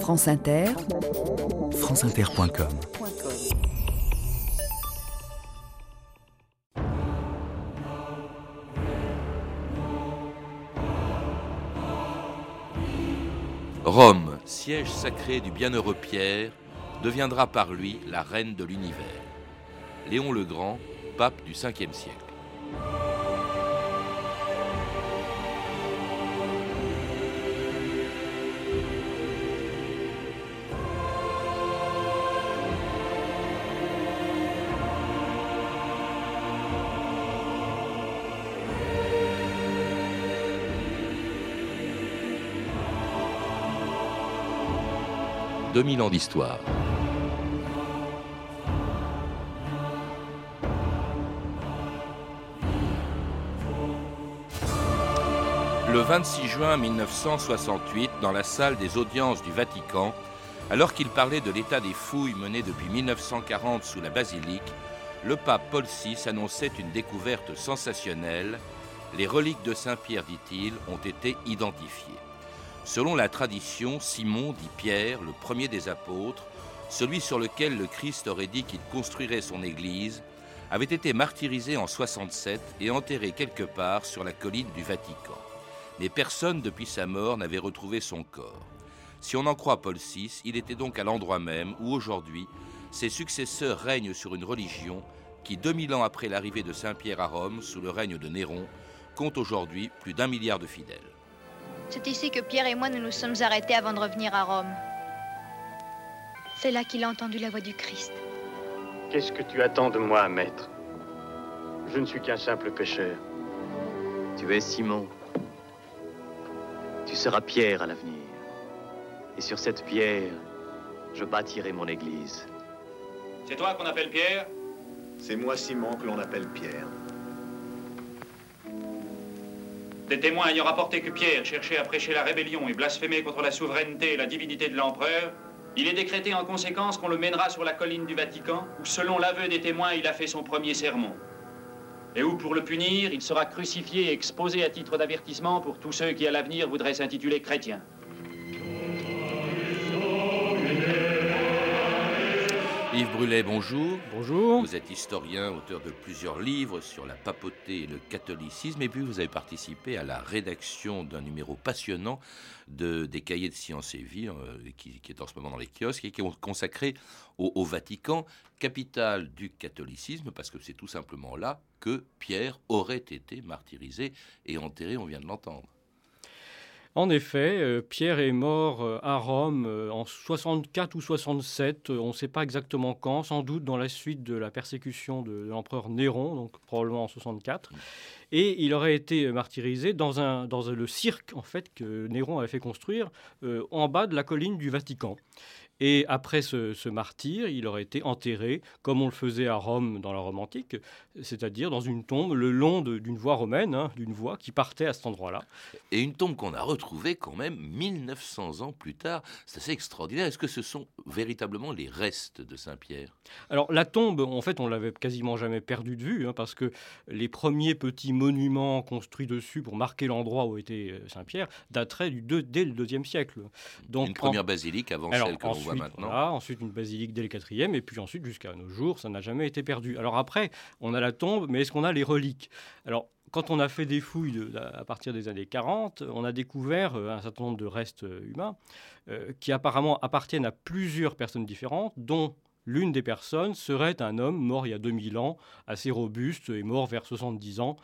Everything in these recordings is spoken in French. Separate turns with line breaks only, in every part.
France Inter,
franceinter.com
Rome, siège sacré du bienheureux Pierre, deviendra par lui la reine de l'univers. Léon le Grand, pape du 5e siècle. 2000 ans d'histoire. Le 26 juin 1968, dans la salle des audiences du Vatican, alors qu'il parlait de l'état des fouilles menées depuis 1940 sous la basilique, le pape Paul VI annonçait une découverte sensationnelle. Les reliques de Saint-Pierre, dit-il, ont été identifiées. Selon la tradition, Simon, dit Pierre, le premier des apôtres, celui sur lequel le Christ aurait dit qu'il construirait son Église, avait été martyrisé en 67 et enterré quelque part sur la colline du Vatican. Mais personne depuis sa mort n'avait retrouvé son corps. Si on en croit Paul VI, il était donc à l'endroit même où aujourd'hui ses successeurs règnent sur une religion qui, 2000 ans après l'arrivée de Saint Pierre à Rome, sous le règne de Néron, compte aujourd'hui plus d'un milliard de fidèles.
C'est ici que Pierre et moi nous nous sommes arrêtés avant de revenir à Rome. C'est là qu'il a entendu la voix du Christ.
Qu'est-ce que tu attends de moi, maître? Je ne suis qu'un simple pêcheur.
Tu es Simon. Tu seras Pierre à l'avenir. Et sur cette pierre, je bâtirai mon église.
C'est toi qu'on appelle Pierre?
C'est moi Simon que l'on appelle Pierre.
Des témoins ayant rapporté que Pierre cherchait à prêcher la rébellion et blasphémer contre la souveraineté et la divinité de l'empereur, il est décrété en conséquence qu'on le mènera sur la colline du Vatican, où selon l'aveu des témoins, il a fait son premier sermon. Et où, pour le punir, il sera crucifié et exposé à titre d'avertissement pour tous ceux qui, à l'avenir, voudraient s'intituler chrétiens.
Yves Brulet, bonjour.
Bonjour.
Vous êtes historien, auteur de plusieurs livres sur la papauté et le catholicisme, et puis vous avez participé à la rédaction d'un numéro passionnant de, des cahiers de sciences et vie, euh, qui, est en ce moment dans les kiosques, et qui est consacré au, au Vatican, capitale du catholicisme, parce que c'est tout simplement là que Pierre aurait été martyrisé et enterré, on vient de l'entendre.
En effet, euh, Pierre est mort euh, à Rome euh, en 64 ou 67, on ne sait pas exactement quand, sans doute dans la suite de la persécution de, l'empereur Néron, donc probablement en 64. Et il aurait été martyrisé dans, un, le cirque en fait que Néron avait fait construire en bas de la colline du Vatican. Et après ce, martyr, il aurait été enterré, comme on le faisait à Rome dans la Rome antique, c'est-à-dire dans une tombe le long d'une voie romaine, hein, d'une voie qui partait à cet endroit-là.
Et une tombe qu'on a retrouvée quand même 1900 ans plus tard. C'est assez extraordinaire. Est-ce que ce sont véritablement les restes de Saint-Pierre?
Alors la tombe, en fait, on l'avait quasiment jamais perdue de vue, hein, parce que les premiers petits monuments construits dessus pour marquer l'endroit où était euh, Saint-Pierre dateraient du dès le deuxième siècle.
Donc, une première basilique avant celle que
ensuite une basilique dès le quatrième, et puis ensuite jusqu'à nos jours, ça n'a jamais été perdu. Alors après, on a la tombe, mais est-ce qu'on a les reliques? Alors quand on a fait des fouilles à partir des années 40, on a découvert euh, un certain nombre de restes euh, humains euh, qui apparemment appartiennent à plusieurs personnes différentes, dont L'une des personnes serait un homme mort il y a 2000 ans, assez robuste et mort vers 70 ans.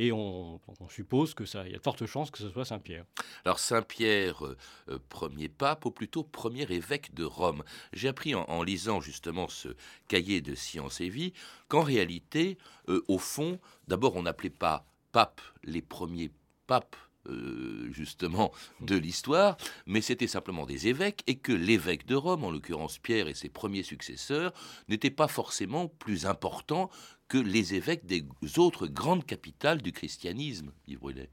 Et on, suppose que ça, il y a de fortes chances que ce soit Saint Pierre.
Alors Saint Pierre, euh, euh, premier pape, ou plutôt premier évêque de Rome. J'ai appris en, lisant justement ce cahier de science et vie qu'en réalité, euh, au fond, d'abord on n'appelait pas pape les premiers papes euh, justement de l'histoire, mais c'était simplement des évêques et que l'évêque de Rome, en l'occurrence Pierre et ses premiers successeurs, n'étaient pas forcément plus importants que les évêques des autres grandes capitales du christianisme, Yves Brulet.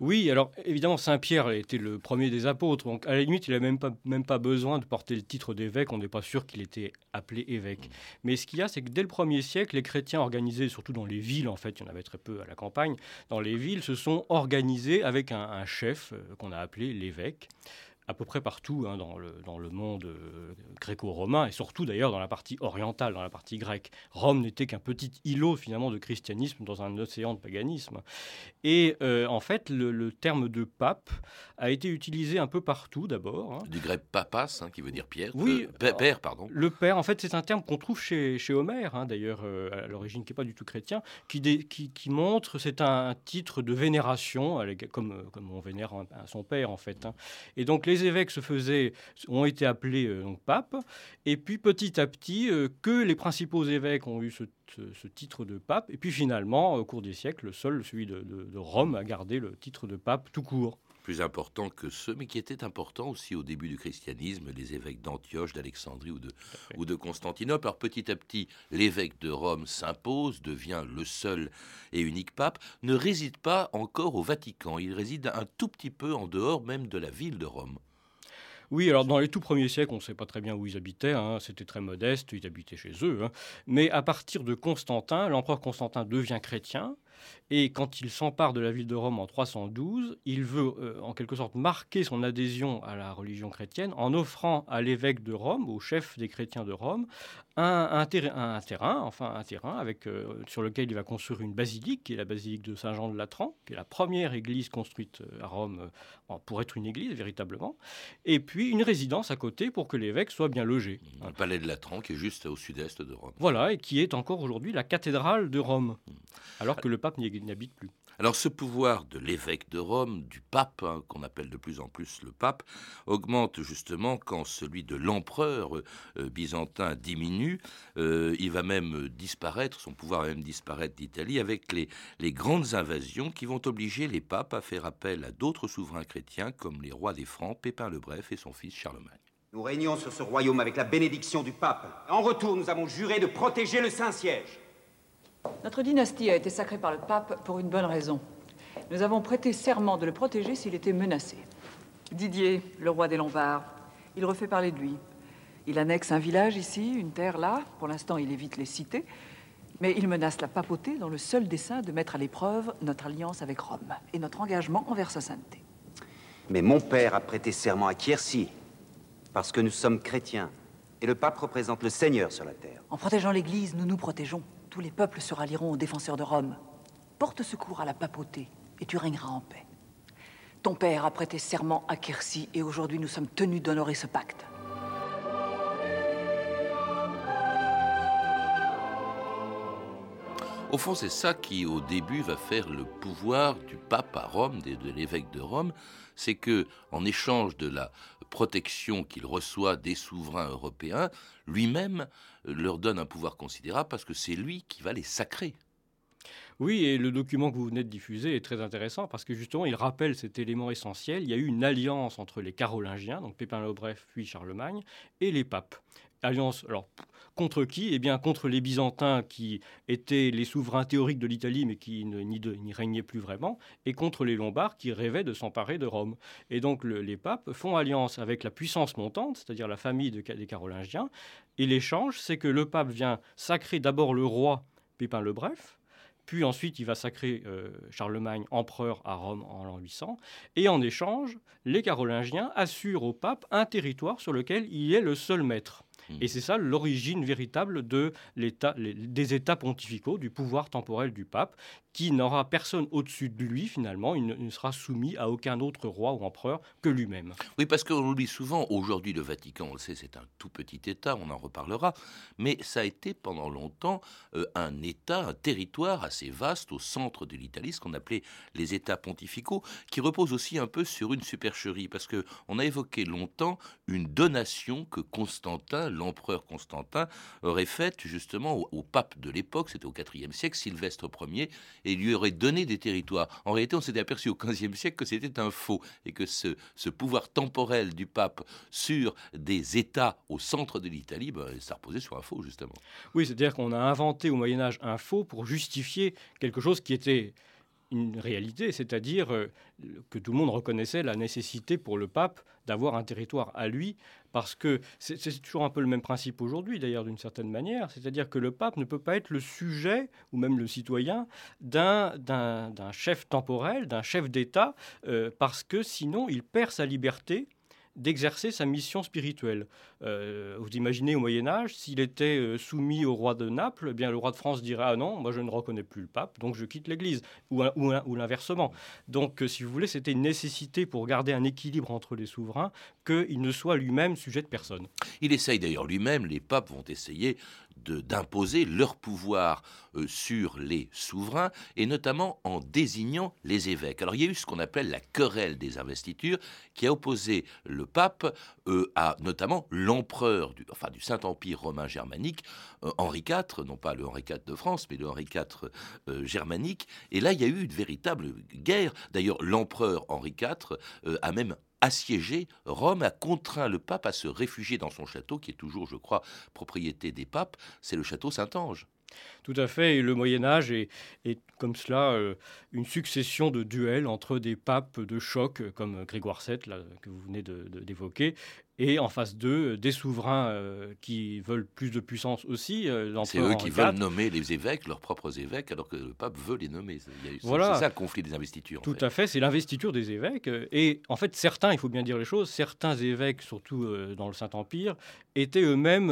Oui, alors évidemment, Saint-Pierre était le premier des apôtres, donc à la limite, il n'a même pas, même pas besoin de porter le titre d'évêque, on n'est pas sûr qu'il était appelé évêque. Mm. Mais ce qu'il y a, c'est que dès le premier siècle, les chrétiens organisés, surtout dans les villes, en fait, il y en avait très peu à la campagne, dans les villes, se sont organisés avec un, chef euh, qu'on a appelé l'évêque à peu près partout hein, dans, le, dans, le, monde euh, gréco-romain, et surtout d'ailleurs dans la partie orientale, dans la partie grecque. Rome n'était qu'un petit îlot finalement de christianisme dans un océan de paganisme. Et euh, en fait, le, terme de pape a été utilisé un peu partout d'abord.
Hein. Du grec papas, hein, qui veut dire pierre.
Oui,
père, pardon.
Le père, en fait, c'est un terme qu'on trouve chez, chez Homère, d'ailleurs, à l'origine, qui n'est pas du tout chrétien, qui, qui, qui montre, c'est un, titre de vénération, comme, comme on vénère son père, en fait. Et donc, les évêques se faisaient, ont été appelés euh, donc, papes. Et puis petit à petit, euh, que les principaux évêques ont eu ce, titre de pape. Et puis finalement, au cours des siècles, seul celui de, de Rome a gardé le titre de pape tout court
plus important que ceux, mais qui étaient importants aussi au début du christianisme, les évêques d'Antioche, d'Alexandrie ou de, ou de Constantinople. Alors petit à petit, l'évêque de Rome s'impose, devient le seul et unique pape, ne réside pas encore au Vatican, il réside un tout petit peu en dehors même de la ville de Rome.
Oui, alors dans les tout premiers siècles, on ne sait pas très bien où ils habitaient, hein, c'était très modeste, ils habitaient chez eux. Hein. Mais à partir de Constantin, l'empereur Constantin devient chrétien, et quand il s'empare de la ville de Rome en 312, il veut euh, en quelque sorte marquer son adhésion à la religion chrétienne en offrant à l'évêque de Rome, au chef des chrétiens de Rome, un, terrain, enfin un terrain avec, euh, sur lequel il va construire une basilique, qui est la basilique de Saint-Jean de Latran, qui est la première église construite euh, à Rome pour être une église véritablement, et puis une résidence à côté pour que l'évêque soit bien logé.
Le palais de Latran, qui est juste au sud-est de Rome.
Voilà, et qui est encore aujourd'hui la cathédrale de Rome, mm. alors que le pape n'y habite plus.
Alors ce pouvoir de l'évêque de Rome, du pape, hein, qu'on appelle de plus en plus le pape, augmente justement quand celui de l'empereur euh, byzantin diminue. Euh, il va même disparaître, son pouvoir va même disparaître d'Italie avec les, les grandes invasions qui vont obliger les papes à faire appel à d'autres souverains chrétiens comme les rois des Francs, Pépin le Bref et son fils Charlemagne.
Nous régnons sur ce royaume avec la bénédiction du pape. En retour, nous avons juré de protéger le Saint-Siège.
Notre dynastie a été sacrée par le pape pour une bonne raison. Nous avons prêté serment de le protéger s'il était menacé. Didier, le roi des Lombards, il refait parler de lui. Il annexe un village ici, une terre là. Pour l'instant, il évite les cités. Mais il menace la papauté dans le seul dessein de mettre à l'épreuve notre alliance avec Rome et notre engagement envers sa sainteté.
Mais mon père a prêté serment à Quercy, parce que nous sommes chrétiens, et le pape représente le Seigneur sur la terre.
En protégeant l'Église, nous nous protégeons tous les peuples se rallieront aux défenseurs de Rome. Porte secours à la papauté, et tu régneras en paix. Ton père a prêté serment à Quercy, et aujourd'hui nous sommes tenus d'honorer ce pacte.
Au fond, c'est ça qui, au début, va faire le pouvoir du pape à Rome, de l'évêque de Rome, c'est que, en échange de la protection qu'il reçoit des souverains européens, lui-même leur donne un pouvoir considérable parce que c'est lui qui va les sacrer.
Oui, et le document que vous venez de diffuser est très intéressant parce que justement, il rappelle cet élément essentiel. Il y a eu une alliance entre les Carolingiens, donc Pépin le Bref puis Charlemagne, et les papes. Alliance, alors contre qui? Eh bien contre les Byzantins qui étaient les souverains théoriques de l'Italie mais qui n'y régnaient plus vraiment, et contre les Lombards qui rêvaient de s'emparer de Rome. Et donc les papes font alliance avec la puissance montante, c'est-à-dire la famille des Carolingiens, et l'échange, c'est que le pape vient sacrer d'abord le roi Pépin le Bref, puis ensuite il va sacrer euh, Charlemagne empereur à Rome en l'an 800, et en échange, les Carolingiens assurent au pape un territoire sur lequel il est le seul maître. Et c'est ça l'origine véritable de des États pontificaux, du pouvoir temporel du pape, qui n'aura personne au-dessus de lui, finalement, il ne, sera soumis à aucun autre roi ou empereur que lui-même.
Oui, parce qu'on oublie souvent, aujourd'hui le Vatican, on le sait, c'est un tout petit État, on en reparlera, mais ça a été pendant longtemps euh, un État, un territoire assez vaste au centre de l'Italie, ce qu'on appelait les États pontificaux, qui repose aussi un peu sur une supercherie, parce qu'on a évoqué longtemps une donation que Constantin, l'empereur Constantin, aurait faite justement au, pape de l'époque, c'était au IVe siècle, Sylvestre Ier, et lui aurait donné des territoires. En réalité, on s'était aperçu au XVe siècle que c'était un faux et que ce, pouvoir temporel du pape sur des États au centre de l'Italie, ben, ça reposait sur un faux, justement.
Oui, c'est-à-dire qu'on a inventé au Moyen Âge un faux pour justifier quelque chose qui était une réalité, c'est-à-dire euh, que tout le monde reconnaissait la nécessité pour le pape d'avoir un territoire à lui, parce que c'est toujours un peu le même principe aujourd'hui, d'ailleurs, d'une certaine manière, c'est-à-dire que le pape ne peut pas être le sujet, ou même le citoyen, d'un chef temporel, d'un chef d'État, euh, parce que sinon il perd sa liberté d'exercer sa mission spirituelle. Euh, vous imaginez au Moyen Âge, s'il était euh, soumis au roi de Naples, eh bien le roi de France dirait ah non, moi je ne reconnais plus le pape, donc je quitte l'Église, ou, ou, l'inversement. Donc, si vous voulez, c'était une nécessité pour garder un équilibre entre les souverains qu'il ne soit lui-même sujet de personne.
Il essaye d'ailleurs lui-même, les papes vont essayer d'imposer leur pouvoir euh, sur les souverains, et notamment en désignant les évêques. Alors il y a eu ce qu'on appelle la querelle des investitures, qui a opposé le pape euh, à notamment l'empereur du, enfin, du Saint-Empire romain germanique, euh, Henri IV, non pas le Henri IV de France, mais le Henri IV germanique. Et là, il y a eu une véritable guerre. D'ailleurs, l'empereur Henri IV a même assiégé, Rome a contraint le pape à se réfugier dans son château, qui est toujours, je crois, propriété des papes, c'est le château Saint-Ange.
Tout à fait, et le Moyen Âge est, comme cela euh, une succession de duels entre des papes de choc, comme Grégoire VII, que vous venez d'évoquer, et en face d'eux, des souverains euh, qui veulent plus de puissance aussi.
Euh, c'est eux qui veulent nommer les évêques, leurs propres évêques, alors que le pape veut les nommer. C'est
voilà.
ça le conflit des investitures.
Tout à fait, c'est l'investiture des évêques. Et en fait, certains, il faut bien dire les choses, certains évêques, surtout euh, dans le Saint-Empire, étaient eux-mêmes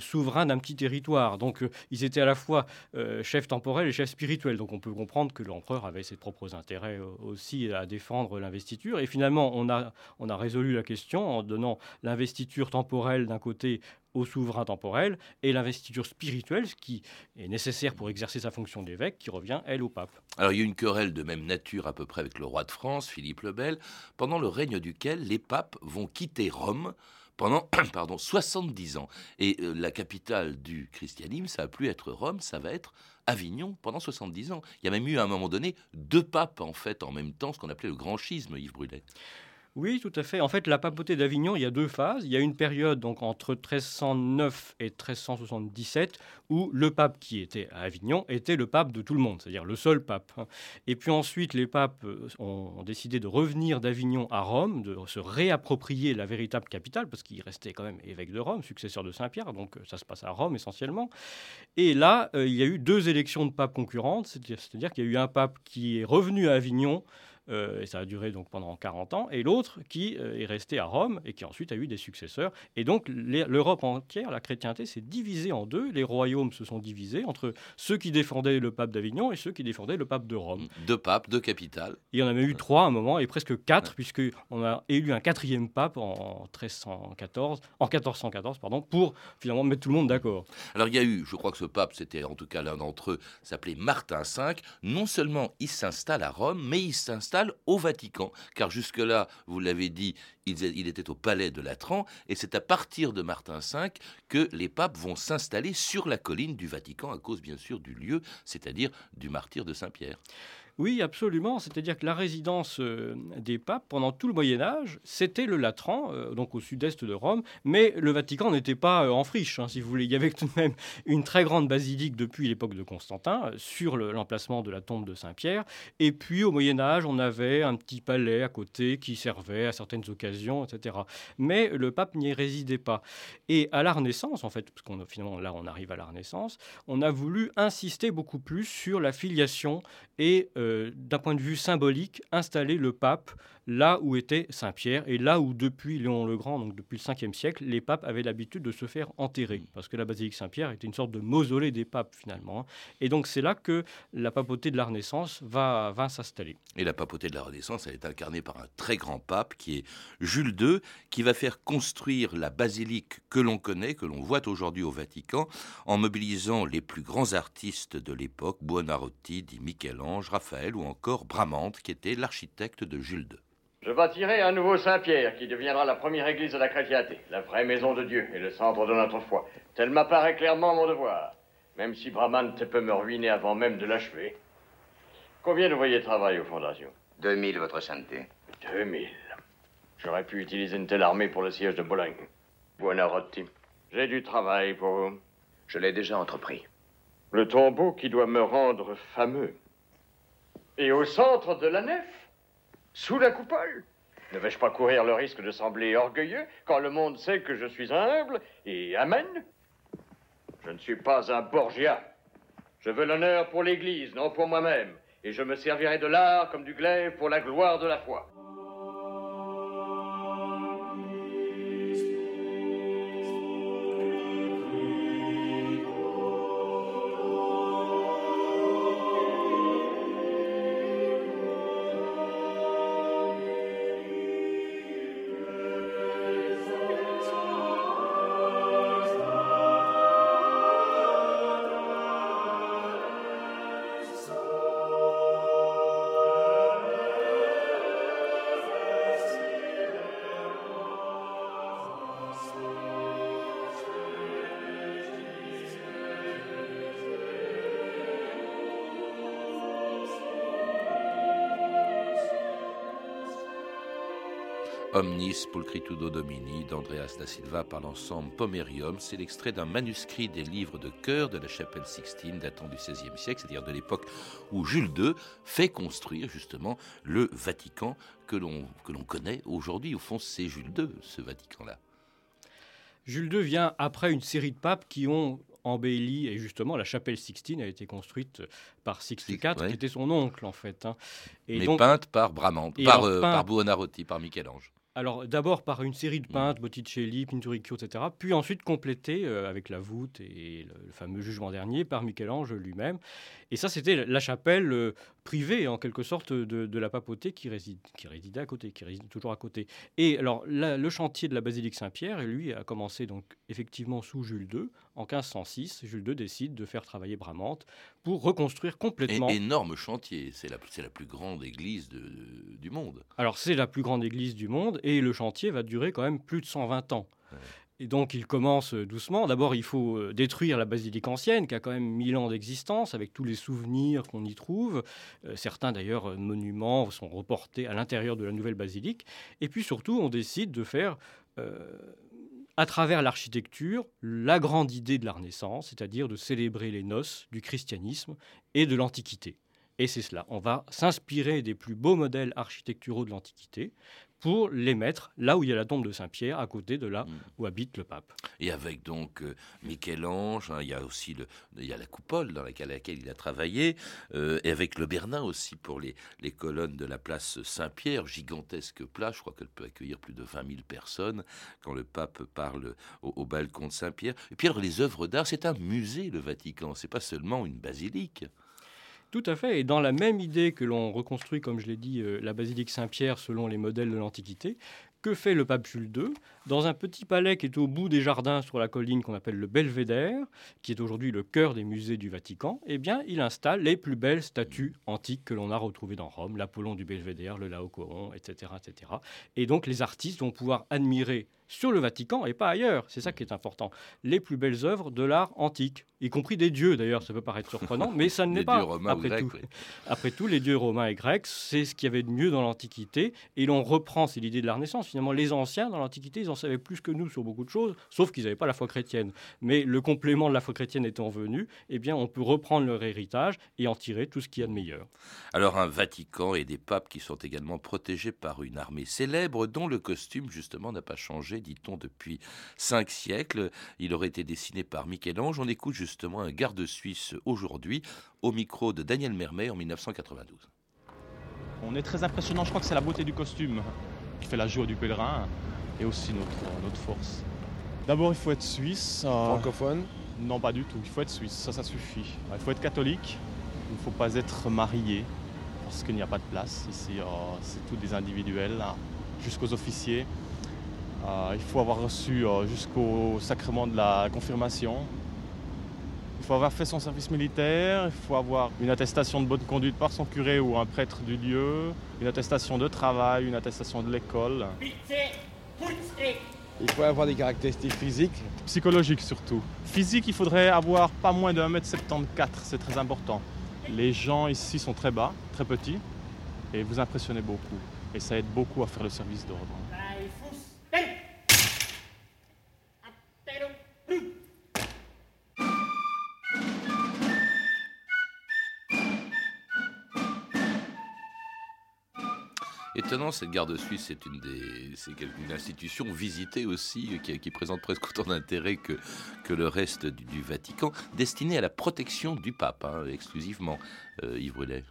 souverains d'un petit territoire. Donc ils étaient à la fois chefs temporels et chefs spirituels. Donc on peut comprendre que l'empereur avait ses propres intérêts aussi à défendre l'investiture. Et finalement, on a, on a résolu la question en donnant l'investiture temporelle d'un côté au souverain temporel et l'investiture spirituelle, ce qui est nécessaire pour exercer sa fonction d'évêque, qui revient, elle, au pape.
Alors il y a une querelle de même nature à peu près avec le roi de France, Philippe le Bel, pendant le règne duquel les papes vont quitter Rome pendant pardon, 70 ans. Et euh, la capitale du christianisme, ça va plus être Rome, ça va être Avignon pendant 70 ans. Il y a même eu à un moment donné deux papes en fait en même temps, ce qu'on appelait le grand schisme, Yves Brulet.
Oui, tout à fait. En fait, la papauté d'Avignon, il y a deux phases. Il y a une période donc entre 1309 et 1377 où le pape qui était à Avignon était le pape de tout le monde, c'est-à-dire le seul pape. Et puis ensuite, les papes euh, ont décidé de revenir d'Avignon à Rome, de se réapproprier la véritable capitale, parce qu'il restait quand même évêque de Rome, successeur de Saint-Pierre, donc euh, ça se passe à Rome essentiellement. Et là, euh, il y a eu deux élections de papes concurrentes, c'est-à-dire qu'il y a eu un pape qui est revenu à Avignon et ça a duré donc pendant 40 ans, et l'autre qui euh, est resté à Rome et qui ensuite a eu des successeurs. Et donc l'Europe entière, la chrétienté s'est divisée en deux, les royaumes se sont divisés entre ceux qui défendaient le pape d'Avignon et ceux qui défendaient le pape de Rome.
Deux papes, deux capitales.
Il y en avait eu trois à un moment, et presque quatre, puisqu'on a élu un quatrième pape en 1314, en 1414, pardon, pour finalement mettre tout le monde d'accord.
Alors il y a eu, je crois que ce pape, c'était en tout cas l'un d'entre eux, s'appelait Martin V. Non seulement il s'installe à Rome, mais il s'installe au Vatican, car jusque-là, vous l'avez dit, il, était au palais de Latran, et c'est à partir de Martin V que les papes vont s'installer sur la colline du Vatican, à cause bien sûr du lieu, c'est-à-dire du martyr de Saint-Pierre.
Oui, absolument. C'est-à-dire que la résidence euh, des papes pendant tout le Moyen Âge, c'était le Latran, euh, donc au sud-est de Rome, mais le Vatican n'était pas euh, en friche, hein, si vous voulez. Il y avait tout de même une très grande basilique depuis l'époque de Constantin, sur l'emplacement de la tombe de Saint-Pierre. Et puis au Moyen Âge, on avait un petit palais à côté qui servait à certaines occasions, etc. Mais le pape n'y résidait pas. Et à la Renaissance, en fait, parce qu'on finalement là on arrive à la Renaissance, on a voulu insister beaucoup plus sur la filiation et d'un point de vue symbolique, installer le pape là où était Saint-Pierre et là où, depuis Léon le Grand, donc depuis le 5e siècle, les papes avaient l'habitude de se faire enterrer, parce que la basilique Saint-Pierre était une sorte de mausolée des papes finalement. Hein. Et donc c'est là que la papauté de la Renaissance va, va s'installer.
Et la papauté de la Renaissance, elle est incarnée par un très grand pape qui est Jules II, qui va faire construire la basilique que l'on connaît, que l'on voit aujourd'hui au Vatican, en mobilisant les plus grands artistes de l'époque, Buonarroti, dit Michel-Ange, Raphaël ou encore Bramante, qui était l'architecte de Jules II.
Je bâtirai un nouveau Saint-Pierre qui deviendra la première église de la chrétienté, la vraie maison de Dieu et le centre de notre foi. Tel m'apparaît clairement mon devoir, même si Bramante peut me ruiner avant même de l'achever. Combien d'ouvriers travaillent aux fondations
2000, votre sainteté.
2000. J'aurais pu utiliser une telle armée pour le siège de Bologne. Buonarroti. J'ai du travail pour vous.
Je l'ai déjà entrepris.
Le tombeau qui doit me rendre fameux. Et au centre de la nef sous la coupole Ne vais-je pas courir le risque de sembler orgueilleux quand le monde sait que je suis humble et amen Je ne suis pas un Borgia. Je veux l'honneur pour l'Église, non pour moi-même. Et je me servirai de l'art comme du glaive pour la gloire de la foi.
Omnis pulcritudo domini d'Andreas da Silva par l'ensemble Pomerium. C'est l'extrait d'un manuscrit des livres de chœur de la chapelle Sixtine datant du XVIe siècle, c'est-à-dire de l'époque où Jules II fait construire justement le Vatican que l'on connaît aujourd'hui. Au fond, c'est Jules II, ce Vatican-là.
Jules II vient après une série de papes qui ont embelli, et justement la chapelle Sixtine a été construite par Sixte IV, qui était son oncle en fait. Hein.
Et Mais peinte par Bramante, par, euh, par Buonarroti, par Michel-Ange
alors d'abord par une série de mm. peintres, Botticelli, Pinturicchio, etc., puis ensuite complété euh, avec la voûte et le, fameux jugement dernier par Michel-Ange lui-même. Et ça, c'était la chapelle euh, privée, en quelque sorte, de, la papauté qui, réside, qui résidait à côté, qui réside toujours à côté. Et alors, le chantier de la basilique Saint-Pierre, lui, a commencé donc effectivement sous Jules II. En 1506, Jules II décide de faire travailler Bramante pour reconstruire complètement.
Et, énorme chantier, c'est la, la, plus grande église du monde.
Alors, c'est la plus grande église du monde et le chantier va durer quand même plus de 120 ans. Et donc il commence euh, doucement. D'abord, il faut euh, détruire la basilique ancienne, qui a quand même 1000 ans d'existence, avec tous les souvenirs qu'on y trouve. Euh, certains, d'ailleurs, monuments sont reportés à l'intérieur de la nouvelle basilique. Et puis surtout, on décide de faire, à travers l'architecture, la grande idée de la Renaissance, c'est-à-dire de célébrer les noces du christianisme et de l'Antiquité. Et c'est cela. On va s'inspirer des plus beaux modèles architecturaux de l'Antiquité pour les mettre là où il y a la tombe de Saint-Pierre, à côté de là mm. où habite le pape.
Et avec donc euh, Michel-Ange, hein, il y a aussi le, il y a la coupole dans laquelle, il a travaillé, euh, et avec le Bernin aussi pour les, les colonnes de la place Saint-Pierre, gigantesque place, je crois qu'elle peut accueillir plus de 20 000 personnes quand le pape parle au, au balcon de Saint-Pierre. Et puis alors les œuvres d'art, c'est un musée le Vatican, c'est pas seulement une basilique.
Tout à fait. Et dans la même idée que l'on reconstruit, comme je l'ai dit, euh, la basilique Saint-Pierre selon les modèles de l'Antiquité, que fait le pape Jules II Dans un petit palais qui est au bout des jardins sur la colline qu'on appelle le Belvédère, qui est aujourd'hui le cœur des musées du Vatican, eh bien, il installe les plus belles statues antiques que l'on a retrouvées dans Rome, l'Apollon du Belvédère, le Laocoon, etc., etc. Et donc, les artistes vont pouvoir admirer sur le Vatican et pas ailleurs. C'est ça qui est important. Les plus belles œuvres de l'art antique, y compris des dieux d'ailleurs, ça peut paraître surprenant, mais ça ne l'est pas. Après tout. après tout, les dieux romains et grecs, c'est ce qu'il y avait de mieux dans l'Antiquité. Et l'on reprend, c'est l'idée de la Renaissance. Finalement, les anciens, dans l'Antiquité, ils en savaient plus que nous sur beaucoup de choses, sauf qu'ils n'avaient pas la foi chrétienne. Mais le complément de la foi chrétienne étant venu, eh bien, on peut reprendre leur héritage et en tirer tout ce qu'il y a de meilleur.
Alors, un Vatican et des papes qui sont également protégés par une armée célèbre dont le costume, justement, n'a pas changé dit-on, depuis cinq siècles. Il aurait été dessiné par Michel-Ange. On écoute justement un garde suisse aujourd'hui au micro de Daniel Mermet en 1992.
On est très impressionnant, je crois que c'est la beauté du costume qui fait la joie du pèlerin et aussi notre, notre force. D'abord, il faut être suisse.
Euh, Francophone
Non, pas du tout. Il faut être suisse, ça, ça suffit. Il faut être catholique. Il ne faut pas être marié parce qu'il n'y a pas de place ici. Euh, c'est tout des individuels jusqu'aux officiers. Euh, il faut avoir reçu euh, jusqu'au sacrement de la confirmation. Il faut avoir fait son service militaire, il faut avoir une attestation de bonne conduite par son curé ou un prêtre du lieu, une attestation de travail, une attestation de l'école.
Il faut avoir des caractéristiques physiques
Psychologiques surtout. Physique, il faudrait avoir pas moins de 1m74, c'est très important. Les gens ici sont très bas, très petits, et vous impressionnez beaucoup. Et ça aide beaucoup à faire le service d'ordre.
Étonnant, cette garde suisse, c'est une des, c'est une institution visitée aussi, qui, présente presque autant d'intérêt que, le reste du, Vatican, destinée à la protection du pape, hein, exclusivement, euh, Yves.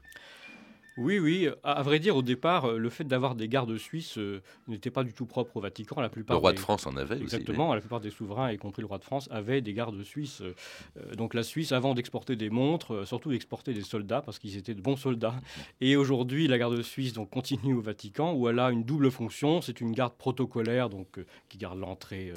Oui, oui. À, vrai dire, au départ, euh, le fait d'avoir des gardes suisses euh, n'était pas du tout propre au Vatican. La plupart
le roi de France en avait
Exactement. La plupart des souverains, y compris le roi de France, avaient des gardes suisses. Euh, donc la Suisse, avant d'exporter des montres, surtout d'exporter des soldats, parce qu'ils étaient de bons soldats. Et aujourd'hui, la garde suisse donc, continue au Vatican, où elle a une double fonction. C'est une garde protocolaire, donc, qui garde l'entrée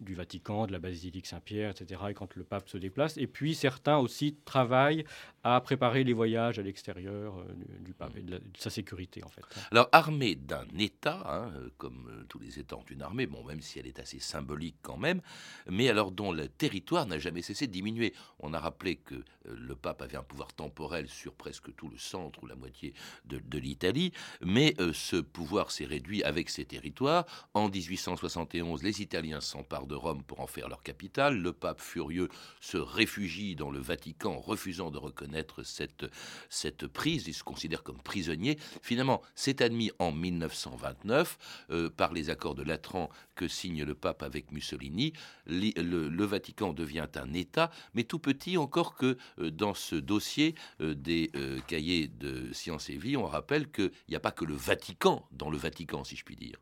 du Vatican, de la basilique Saint-Pierre, etc., et quand le pape se déplace. Et puis certains aussi travaillent à préparer les voyages à l'extérieur du pape pape et de, sa sécurité en fait.
Alors armé d'un État, hein, comme euh, tous les États ont une armée, bon même si elle est assez symbolique quand même, mais alors dont le territoire n'a jamais cessé de diminuer. On a rappelé que euh, le pape avait un pouvoir temporel sur presque tout le centre ou la moitié de, l'Italie, mais euh, ce pouvoir s'est réduit avec ses territoires. En 1871, les Italiens s'emparent de Rome pour en faire leur capitale. Le pape furieux se réfugie dans le Vatican, refusant de reconnaître cette, cette prise. Il se considère comme prisonnier. Finalement, c'est admis en 1929 euh, par les accords de Latran que signe le pape avec Mussolini. Le, Vatican devient un État, mais tout petit encore que euh, dans ce dossier euh, des cahiers de sciences et vie, on rappelle qu'il n'y a pas que le Vatican dans le Vatican, si je puis dire.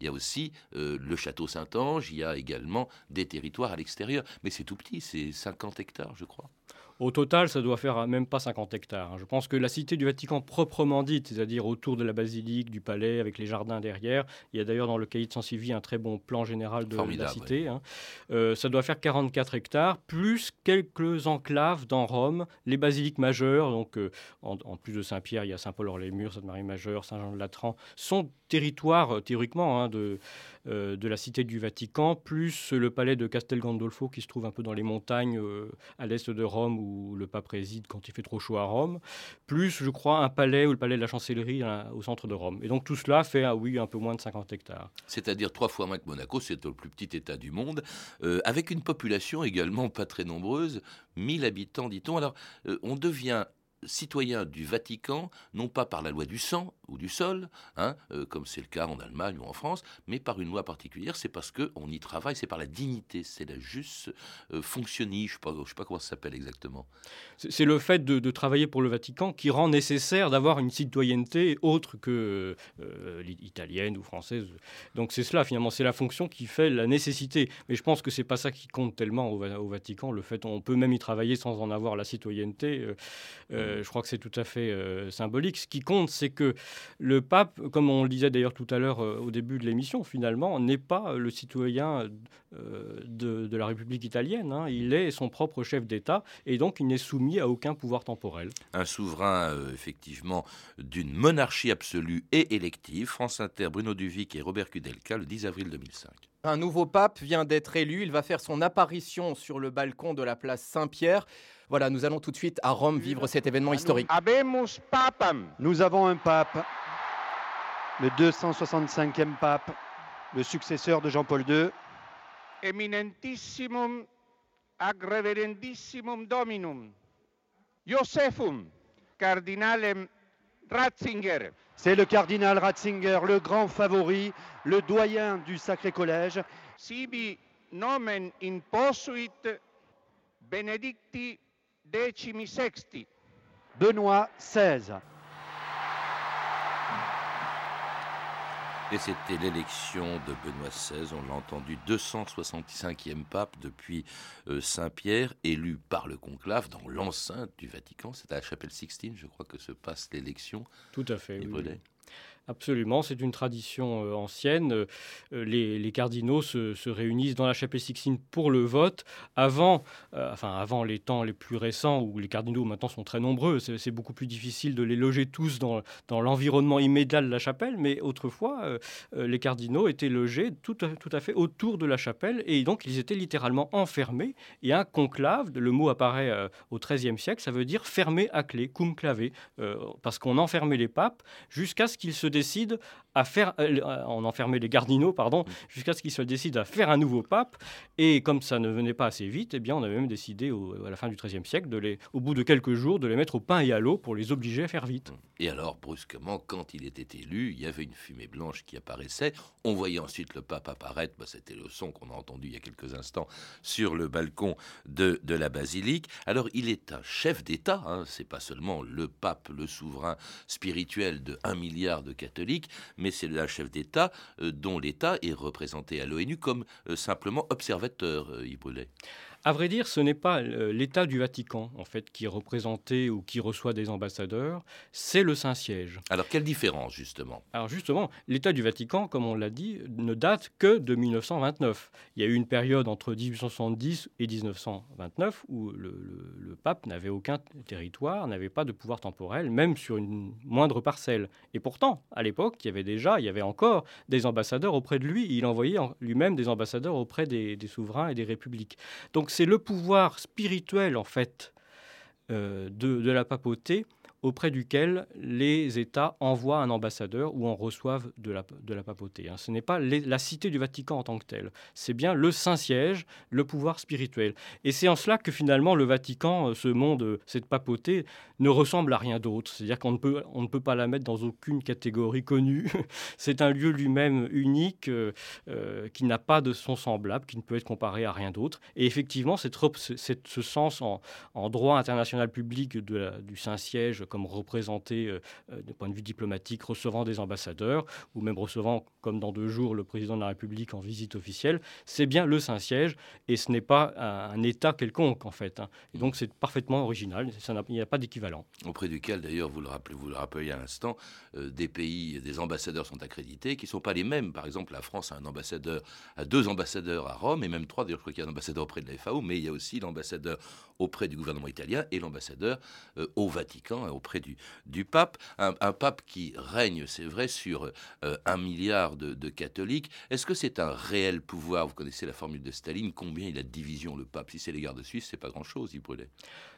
Il y a aussi le château Saint-Ange, il y a également des territoires à l'extérieur. Mais c'est tout petit, c'est 50 hectares, je crois.
Au total, ça doit faire même pas 50 hectares. Hein. Je pense que la cité du Vatican proprement dite, c'est-à-dire autour de la basilique, du palais, avec les jardins derrière, il y a d'ailleurs dans le cahier de Saint-Sylvie un très bon plan général de la cité, hein. euh, ça doit faire 44 hectares, plus quelques enclaves dans Rome, les basiliques majeures, donc euh, en, plus de Saint-Pierre, il y a Saint-Paul-Hors-les-Murs, Sainte-Marie-Majeure, Saint-Jean-de-Latran, sont territoires, euh, théoriquement, hein, de, de la cité du Vatican, plus le palais de Castel Gandolfo qui se trouve un peu dans les montagnes à l'est de Rome où le pape réside quand il fait trop chaud à Rome, plus, je crois, un palais ou le palais de la chancellerie hein, au centre de Rome. Et donc tout cela fait, ah oui, un peu moins de 50 hectares.
C'est-à-dire trois fois moins que Monaco, c'est le plus petit État du monde, euh, avec une population également pas très nombreuse, 1000 habitants, dit-on. Alors, euh, on devient citoyen du Vatican, non pas par la loi du sang ou du sol, hein, euh, comme c'est le cas en Allemagne ou en France, mais par une loi particulière, c'est parce qu'on y travaille, c'est par la dignité, c'est la juste euh, je ne sais, pas comment ça s'appelle exactement.
C'est le fait de, travailler pour le Vatican qui rend nécessaire d'avoir une citoyenneté autre que euh, italienne ou française. Donc c'est cela finalement, c'est la fonction qui fait la nécessité. Mais je pense que c'est pas ça qui compte tellement au, Vatican, le fait on peut même y travailler sans en avoir la citoyenneté. Euh, je crois que c'est tout à fait euh, symbolique. Ce qui compte, c'est que le pape, comme on le disait d'ailleurs tout à l'heure euh, au début de l'émission, finalement, n'est pas le citoyen de, la République italienne. Hein. Il est son propre chef d'État et donc il n'est soumis à aucun pouvoir temporel.
Un souverain, effectivement, d'une monarchie absolue et élective. France Inter, Bruno Duvic et Robert Kudelka, le 10 avril 2005.
Un nouveau pape vient d'être élu. Il va faire son apparition sur le balcon de la place Saint-Pierre. Voilà, nous allons tout de suite à Rome vivre cet événement historique.
Nous avons un pape, le 265e pape, le successeur de Jean-Paul II.
Eminentissimum agreverendissimum dominum, Josephum, cardinalem Ratzinger.
C'est le cardinal Ratzinger, le grand favori, le doyen du Sacré Collège.
Sibi nomen imposuit benedicti decimi sexti.
Benoît XVI.
Et c'était l'élection de Benoît XVI, on l'a entendu, 265e pape depuis euh, Saint-Pierre, élu par le conclave dans l'enceinte du Vatican. C'est à la chapelle Sixtine, je crois que se passe l'élection.
Tout à fait. Absolument, c'est une tradition euh, ancienne. Euh, les, cardinaux se, réunissent dans la chapelle Sixtine pour le vote. Avant, euh, enfin avant les temps les plus récents où les cardinaux maintenant sont très nombreux, c'est beaucoup plus difficile de les loger tous dans, l'environnement immédiat de la chapelle. Mais autrefois, les cardinaux étaient logés tout, tout à fait autour de la chapelle et donc ils étaient littéralement enfermés. Et un conclave, le mot apparaît au XIIIe siècle, ça veut dire fermé à clé, cum clavé, parce qu'on enfermait les papes jusqu'à ce qu'ils se décide à faire, euh, on enfermait les cardinaux, pardon, mm. jusqu'à ce qu'ils se décident à faire un nouveau pape. Et comme ça ne venait pas assez vite, eh bien, on avait même décidé à la fin du XIIIe siècle, de les, au bout de quelques jours, de les mettre au pain et à l'eau pour les obliger à faire vite. Mm.
Et alors, brusquement, quand il était élu, il y avait une fumée blanche qui apparaissait. On voyait ensuite le pape apparaître. Bah, C'était le son qu'on a entendu il y a quelques instants sur le balcon de, de la basilique. Alors, il est un chef d'État. Hein, C'est pas seulement le pape, le souverain spirituel de un milliard de catholiques, mais c'est un chef d'État euh, dont l'État est représenté à l'ONU comme euh, simplement observateur, euh, Yves
À vrai dire, ce n'est pas l'État du Vatican, en fait, qui est représenté ou qui reçoit des ambassadeurs, c'est le Saint-Siège.
Alors, quelle différence, justement?
Alors, justement, l'État du Vatican, comme on l'a dit, ne date que de 1929. Il y a eu une période entre 1870 et 1929 où le, le pape n'avait aucun territoire, n'avait pas de pouvoir temporel, même sur une moindre parcelle. Et pourtant, à l'époque, il y avait déjà, il y avait encore des ambassadeurs auprès de lui. Il envoyait lui-même des ambassadeurs auprès des, des souverains et des républiques. Donc, c'est le pouvoir spirituel, en fait, euh, de, de, la papauté auprès duquel les États envoient un ambassadeur ou en reçoivent de la, de la papauté. Hein. Ce n'est pas la cité du Vatican en tant que telle, c'est bien le Saint-Siège, le pouvoir spirituel. Et c'est en cela que finalement le Vatican, euh, ce monde, euh, cette papauté, ne ressemble à rien d'autre. C'est-à-dire qu'on ne peut, on ne peut pas la mettre dans aucune catégorie connue. c'est un lieu lui-même unique, euh, qui n'a pas de son semblable, qui ne peut être comparé à rien d'autre. Et effectivement, cette, cette, ce sens en, droit international public du Saint-Siège comme représenté euh, euh, d'un point de vue diplomatique, recevant des ambassadeurs, ou même recevant, comme dans deux jours, le président de la République en visite officielle, c'est bien le Saint-Siège, et ce n'est pas un, un, État quelconque, en fait. Hein. Et donc c'est parfaitement original, il n'y a pas d'équivalent.
Auprès duquel, d'ailleurs, vous le rappelez, vous le rappelez à l'instant, euh, des pays, des ambassadeurs sont accrédités, qui ne sont pas les mêmes. Par exemple, la France a un ambassadeur, a deux ambassadeurs à Rome, et même trois, d'ailleurs, je crois qu'il y a un ambassadeur auprès de la FAO, mais il y a aussi l'ambassadeur auprès du gouvernement italien et l'ambassadeur euh, au Vatican, auprès du, pape. Un, pape qui règne, c'est vrai, sur euh, un milliard de, catholiques. Est-ce que c'est un réel pouvoir? Vous connaissez la formule de Staline, combien il a de divisions, le pape? Si c'est les gardes suisses, c'est pas grand-chose, il brûlait.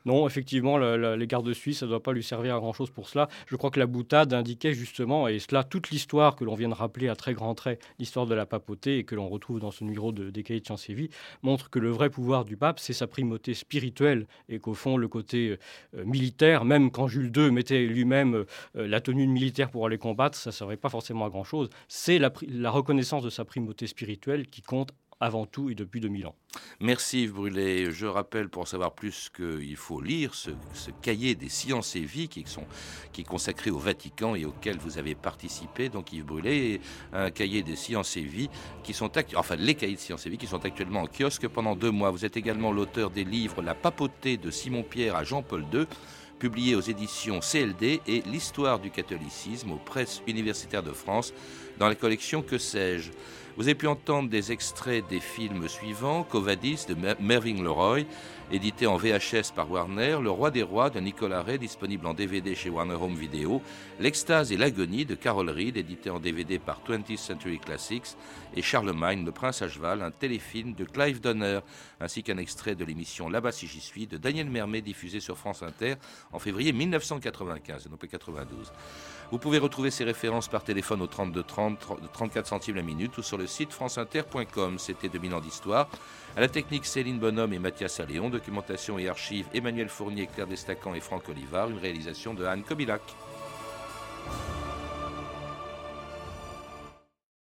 Non, effectivement, les gardes suisses, ça ne doit pas lui servir à grand-chose pour cela. Je crois que la boutade indiquait justement, et cela, toute l'histoire que l'on vient de rappeler à très grands traits, l'histoire de la papauté, et que l'on retrouve dans ce numéro de, des cahiers de vie, montre que le vrai pouvoir du pape, c'est sa primauté spirituelle, et qu'au fond, le côté euh, militaire, même quand Jules II mettait lui-même euh, la tenue militaire pour aller combattre, ça ne servait pas forcément à grand-chose. C'est la, reconnaissance de sa primauté spirituelle qui compte avant tout et depuis 2000 ans.
Merci Yves Brûlé. Je rappelle pour en savoir plus qu'il faut lire ce, cahier des sciences et vie qui, sont, qui est consacré au Vatican et auquel vous avez participé. Donc Yves Brûlé, un cahier des sciences et qui sont enfin les cahiers de sciences et vie qui sont actuellement en kiosque pendant deux mois. Vous êtes également l'auteur des livres La papauté de Simon Pierre à Jean-Paul II publié aux éditions CLD et L'histoire du catholicisme aux presses universitaires de France dans la collection Que sais-je? Vous avez pu entendre des extraits des films suivants Covadis de Mervyn Leroy, édité en VHS par Warner, Le Roi des Rois de Nicolas Ray, disponible en DVD chez Warner Home Video, L'Extase et l'Agonie de Carol Reed, édité en DVD par 20th Century Classics, et Charlemagne, le Prince à cheval, un téléfilm de Clive Donner, ainsi qu'un extrait de l'émission Là-bas si j'y suis de Daniel Mermet, diffusé sur France Inter en février 1995, et non pas 92. Vous pouvez retrouver ces références par téléphone au 32 30, 34 centimes la minute ou sur le site franceinter.com. C'était 2000 ans d'histoire. À la technique, Céline Bonhomme et Mathias Alléon. Documentation et archives, Emmanuel Fournier, Claire Destacan et Franck Olivard. Une réalisation de Anne Kobilac.